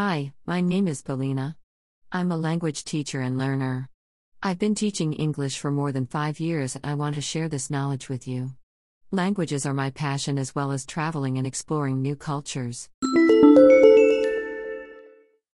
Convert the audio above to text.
Hi, my name is Polina. I'm a language teacher and learner. I've been teaching English for more than five years and I want to share this knowledge with you. Languages are my passion as well as traveling and exploring new cultures.